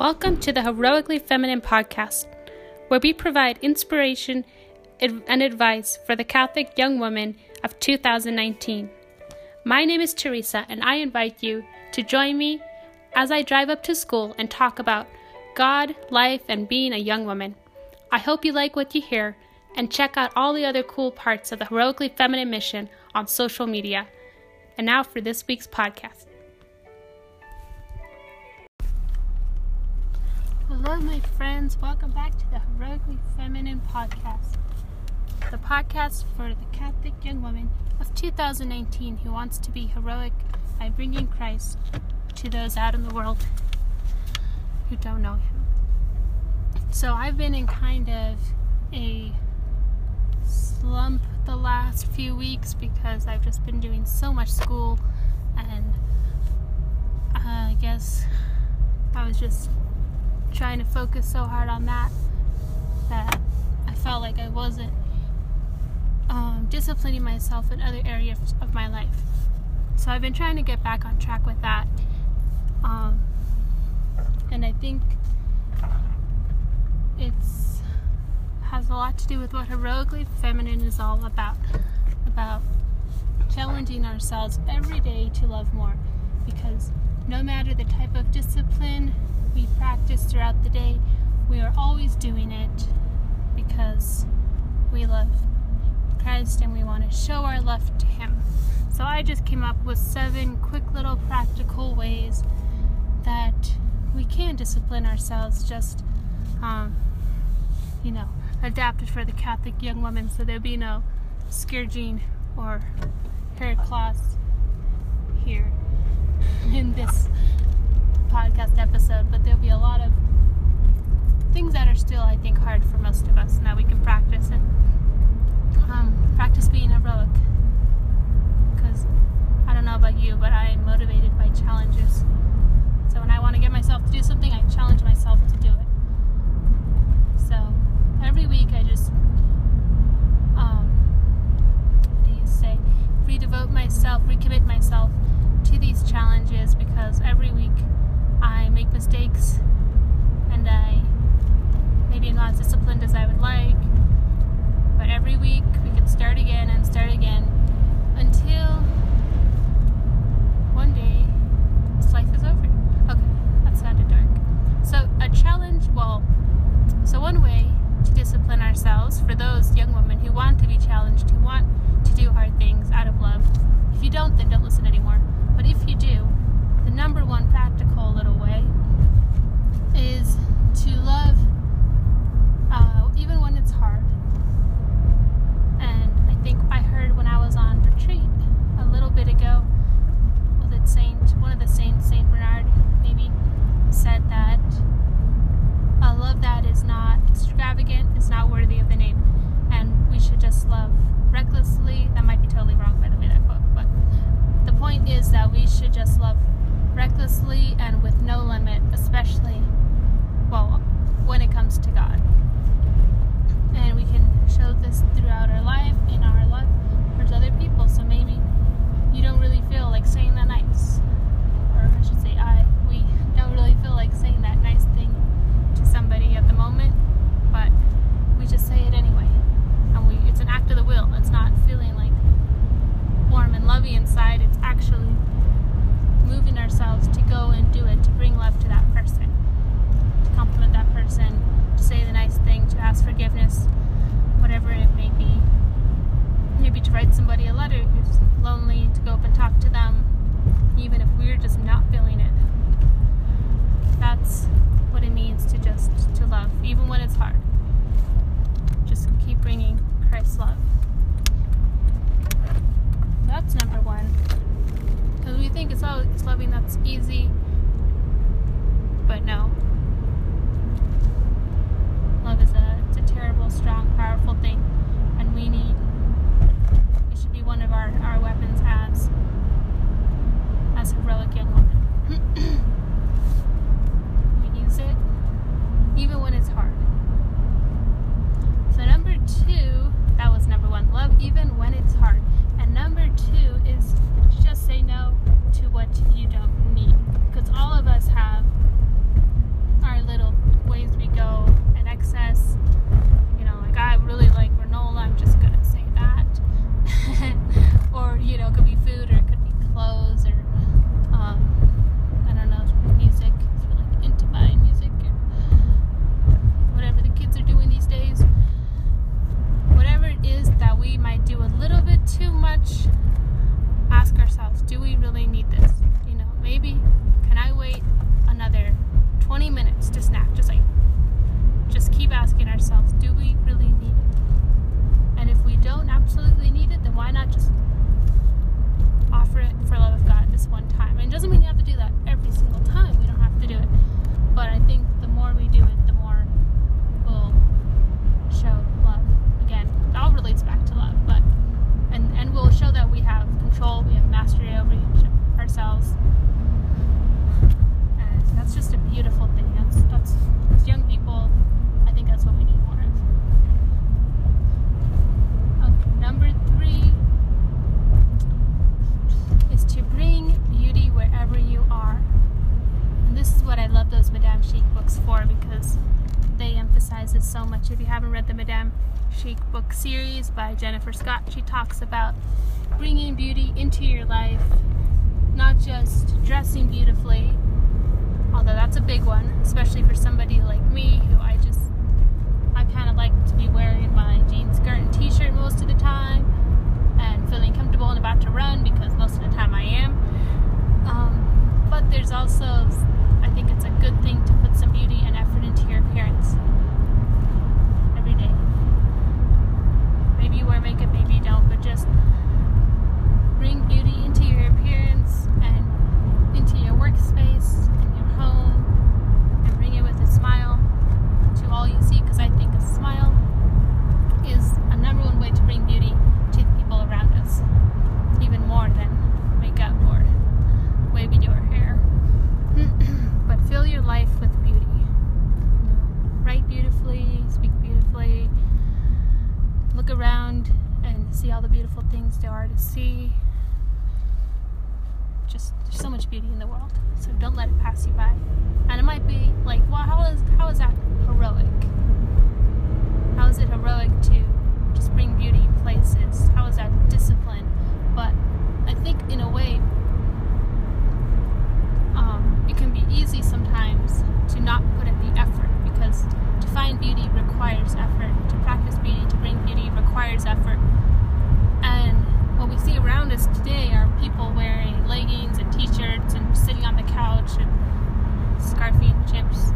Welcome to the Heroically Feminine podcast, where we provide inspiration and advice for the Catholic young woman of 2019. My name is Teresa, and I invite you to join me as I drive up to school and talk about God, life, and being a young woman. I hope you like what you hear and check out all the other cool parts of the Heroically Feminine mission on social media. And now for this week's podcast. Hello, my friends. Welcome back to the Heroically Feminine podcast, the podcast for the Catholic young woman of 2019 who wants to be heroic by bringing Christ to those out in the world who don't know Him. So, I've been in kind of a slump the last few weeks because I've just been doing so much school, and uh, I guess I was just trying to focus so hard on that that I felt like I wasn't um, disciplining myself in other areas of my life. So I've been trying to get back on track with that. Um, and I think it's has a lot to do with what heroically feminine is all about about challenging ourselves every day to love more because no matter the type of discipline we practice throughout the day, we are always doing it because we love Christ and we want to show our love to Him. So I just came up with seven quick little practical ways that we can discipline ourselves, just, um, you know, adapted for the Catholic young woman so there'll be no scourging or hair cloths here in this podcast episode, but there'll be a lot of things that are still, I think, hard for most of us, and that we can practice and um, practice being heroic. Because I don't know about you, but I am motivated by challenges. So when I want to get myself to do something, I challenge myself to do it. So every week, I just um, you say? Redevote myself, recommit myself to these challenges because every week I make mistakes and I maybe not as disciplined as I would like. But every week we can start again and start again until one day this life is over. Okay, that sounded dark. So, a challenge, well, so one way to discipline ourselves for those young women who want to be challenged, who want to do hard things out of love. If you don't, then don't listen anymore if you do, the number one practical little way is to love uh, even when it's hard. And I think I heard when I was on retreat a little bit ago, was it Saint, one of the saints, Saint Bernard, maybe, said that a love that is not extravagant is not worthy of the name. And we should just love recklessly. That might be totally wrong, by the way, that quote. But the point is that we should just love recklessly and with no limit, especially, well, when it comes to God. And we can show this throughout our life, in our love towards other people. So maybe you don't really feel like saying that nice, or I should say, I, we don't really feel like saying that nice thing to somebody at the moment, but we just say it anyway. And we, it's an act of the will. It's not feeling like warm and lovey inside. It's actually moving ourselves to go and do it, to bring love to that person, to compliment that person, to say the nice thing, to ask forgiveness, whatever it may be. Maybe to write somebody a letter who's lonely, to go up and talk to them, even if we're just not feeling it. That's what it means to just to love, even when it's hard. Just keep bringing Christ's love. That's number one. Because we think it's all it's loving that's easy, but no. Love is a it's a terrible, strong, powerful thing, and we need it should be one of our, our relic young woman. Jennifer Scott, she talks about bringing beauty into your life, not just dressing beautifully, although that's a big one, especially for somebody like me who I just I kind of like to be wearing my jean skirt and t-shirt most of the time and feeling comfortable and about to run because most of the time I am. Um, but there's also, I think it's a good thing to put some beauty and effort into your appearance every day. Maybe you wear makeup, maybe you don't, but just bring beauty into your appearance and into your workspace and your home and bring it with a smile to all you see because I think a smile is a number one way to bring beauty to the people around us, even more than makeup or the way we do our hair. but fill your life with beauty. Write beautifully, speak beautifully, look around and see all the beautiful things there are to see. Just there's so much beauty in the world, so don't let it pass you by. And it might be like, well, how is how is that heroic? How is it heroic to just bring beauty places? How is that discipline? But I think in a way, um, it can be easy sometimes to not put in the effort because to find beauty requires effort. To practice beauty, to bring beauty requires effort. And what we see around us today are people wearing leggings and t-shirts and sitting on the couch and scarfing chips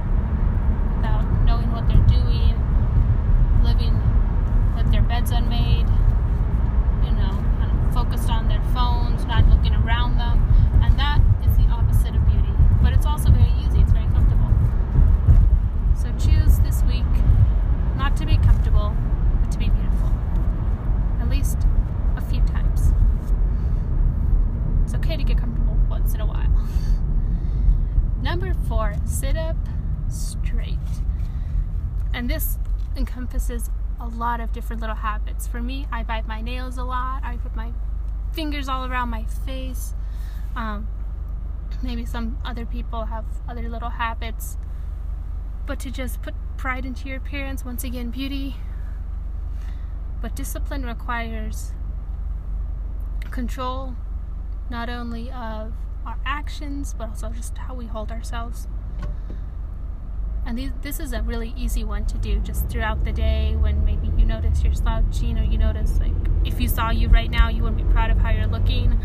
without knowing what they're doing, living their beds unmade, you know, kind of focused on their phones, not looking around them. And that is the opposite of beauty. But it's also very easy, it's very comfortable. So choose this week not to be comfortable, but to be beautiful. At least a few times. It's okay to get comfortable once in a while. Number four, sit up straight. And this encompasses a lot of different little habits. For me, I bite my nails a lot. I put my fingers all around my face. Um, maybe some other people have other little habits. But to just put pride into your appearance, once again, beauty. But discipline requires control, not only of our actions, but also just how we hold ourselves. And this is a really easy one to do just throughout the day when maybe you notice you're slouching or you notice, like, if you saw you right now, you wouldn't be proud of how you're looking.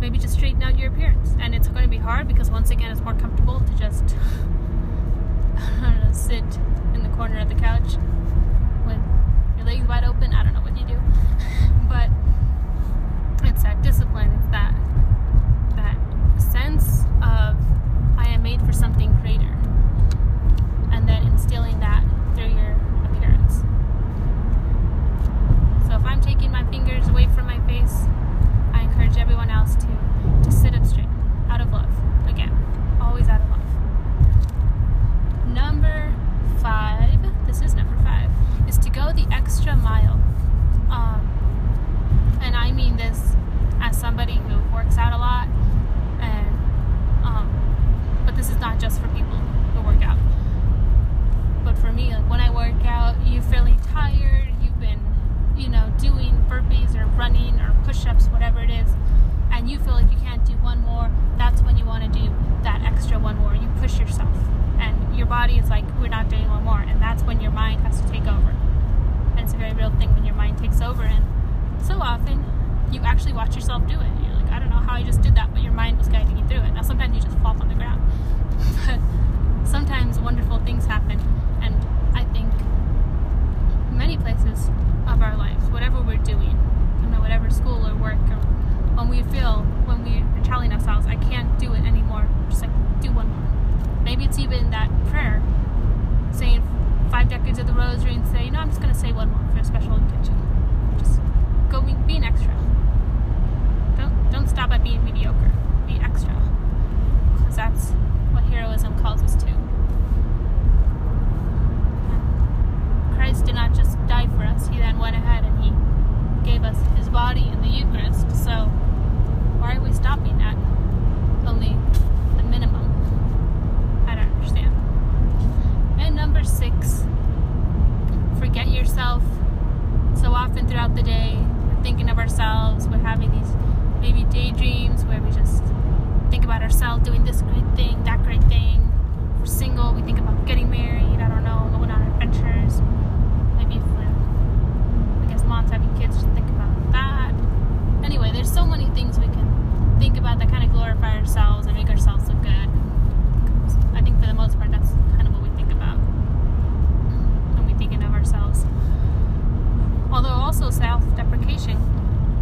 Maybe just straighten out your appearance. And it's going to be hard because, once again, it's more comfortable to just, know, sit in the corner of the couch with your legs wide open. I don't know what you do. But it's that discipline, it's that, that sense of I am made for something greater things happen. And I think many places of our lives, whatever we're doing, you know, whatever school or work, or when we feel, when we're telling ourselves, I can't do it anymore, just like do one more. Maybe it's even that prayer saying five decades of the rosary and say, "You know, I'm just going to say one more for a special intention. Just go be, be an extra. Don't, don't stop at being mediocre. Be extra. Because that's what heroism calls us to. Christ did not just die for us; He then went ahead and He gave us His body in the Eucharist. So why are we stopping at only the minimum? I don't understand. And number six, forget yourself. So often throughout the day, we're thinking of ourselves. We're having these maybe daydreams where we just think about ourselves doing this great thing, that great thing. If we're single, we think about getting married. I don't know, going on adventures. Maybe if we're, I guess, moms having kids, just think about that. Anyway, there's so many things we can think about that kind of glorify ourselves and make ourselves look good. I think for the most part, that's kind of what we think about when we're thinking of ourselves. Although also self-deprecation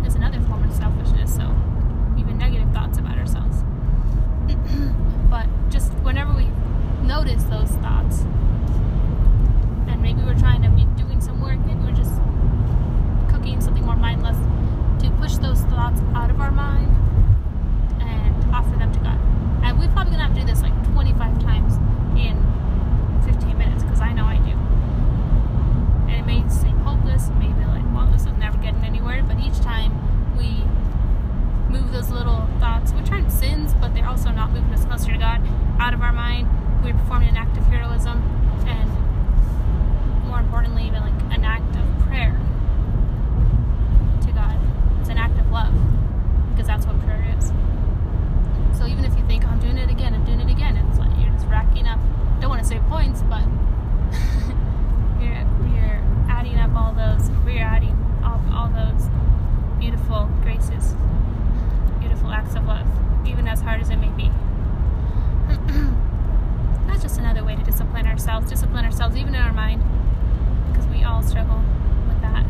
is another form of selfishness. So even negative thoughts about ourselves. but just whenever we notice those thoughts, and maybe we're trying to be doing some work, maybe we're just cooking something more mindless, to push those thoughts out of our mind and offer them to God. And we're probably gonna have to do this like 25 times in 15 minutes because I know I do. And it may seem hopeless, maybe like, well, this is never getting anywhere. But each time we move those little thoughts, which aren't sins, but they're also not moving us closer to God, out of our mind, we're performing an act of heroism, and more importantly, even like an act of prayer to God. It's an act of love, because that's what prayer is. So even if you think, I'm doing it again, I'm doing it again, it's like you're just racking up. Don't want to say points, but you're, you're adding up all those, we're adding all, all those beautiful graces, beautiful acts of love, even as hard as it may be. That's just another way to discipline ourselves, even in our mind, because we all struggle with that.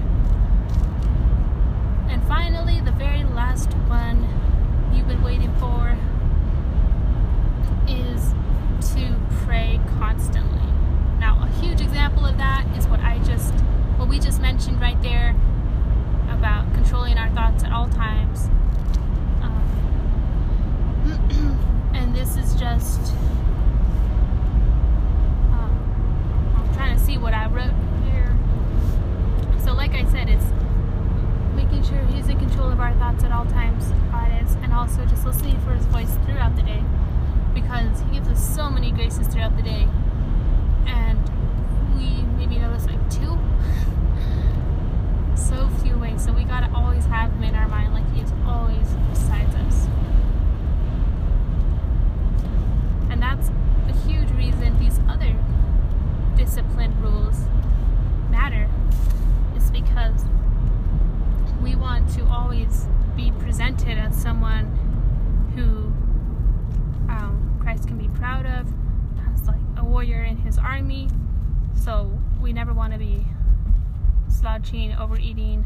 And finally, the very last one you've been waiting for is to pray constantly. Now, a huge example of that is what I just, what we just mentioned right there about controlling our thoughts at all times. Um, and this is just, um, I'm trying to see what I wrote here. So, like I said, it's making sure He's in control of our thoughts at all times, God is, and also just listening for His voice throughout the day because He gives us so many graces throughout the day. And we maybe notice like two. so few ways. So we gotta always have Him in our mind, like He is always beside us. And that's a huge reason these other discipline rules matter, is because we want to always be presented as someone who um, Christ can be proud of, as like a warrior in his army. So we never want to be slouching, overeating,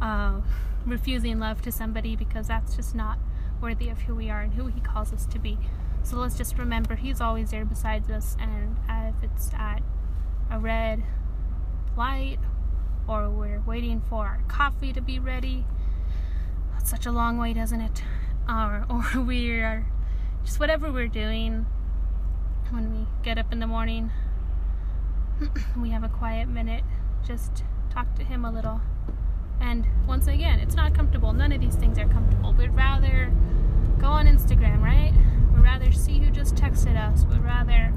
uh, refusing love to somebody because that's just not worthy of who we are and who he calls us to be. So let's just remember he's always there beside us, and if it's at a red light or we're waiting for our coffee to be ready. That's such a long way, doesn't it? Or, or we're just whatever we're doing when we get up in the morning, we have a quiet minute, just talk to Him a little. And once again, it's not comfortable. None of these things are comfortable. We'd rather go on Instagram, right? We'd rather see who just texted us. We'd rather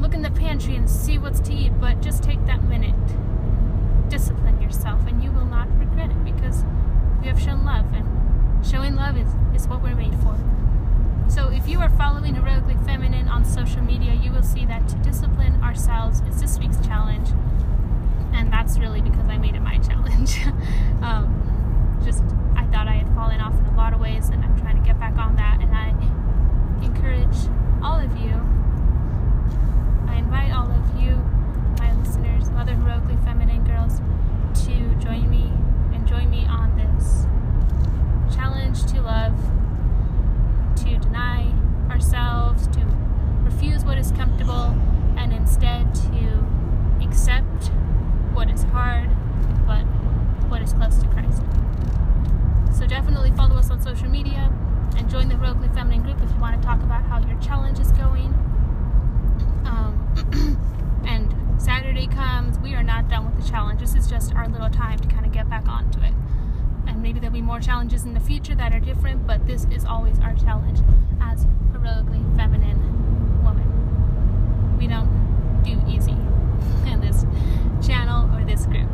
look in the pantry and see what's to eat, but just take that minute discipline yourself and you will not regret it because you have shown love and showing love is, is what we're made for. So if you are following Heroically Feminine on social media, you will see that to discipline ourselves is this week's challenge. And that's really because I made it my challenge. um, just, I thought I had fallen off in a lot of ways and I'm trying to get back on that. And I encourage all of you, I invite all of you, my listeners, Mother Heroically Feminine Girls, to join me and join me on this challenge to love, to deny ourselves, to refuse what is comfortable, and instead to accept what is hard, but what is close to Christ. So definitely follow us on social media and join the heroically Feminine group if you want to talk about how your challenge is going. Um, and Saturday comes, we are not done with the challenge. This is just our little time to kind of get back onto it. And maybe there'll be more challenges in the future that are different, but this is always our challenge as heroically feminine women. We don't do easy in this channel or this group.